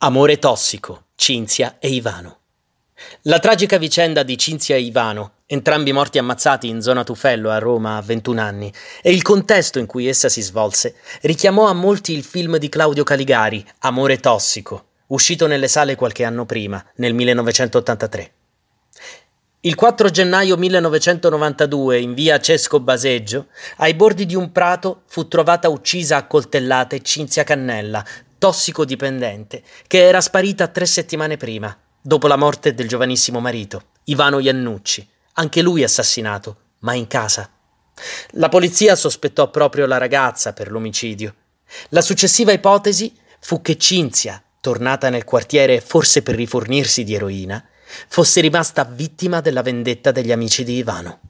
Amore tossico, Cinzia e Ivano. La tragica vicenda di Cinzia e Ivano, entrambi morti ammazzati in zona Tufello a Roma a 21 anni, e il contesto in cui essa si svolse, richiamò a molti il film di Claudio Caligari, Amore tossico, uscito nelle sale qualche anno prima, nel 1983. Il 4 gennaio 1992, in via Cesco Baseggio, ai bordi di un prato fu trovata uccisa a coltellate Cinzia Cannella, tossicodipendente, che era sparita tre settimane prima, dopo la morte del giovanissimo marito, Ivano Iannucci, anche lui assassinato, ma in casa. La polizia sospettò proprio la ragazza per l'omicidio. La successiva ipotesi fu che Cinzia, tornata nel quartiere forse per rifornirsi di eroina, fosse rimasta vittima della vendetta degli amici di Ivano.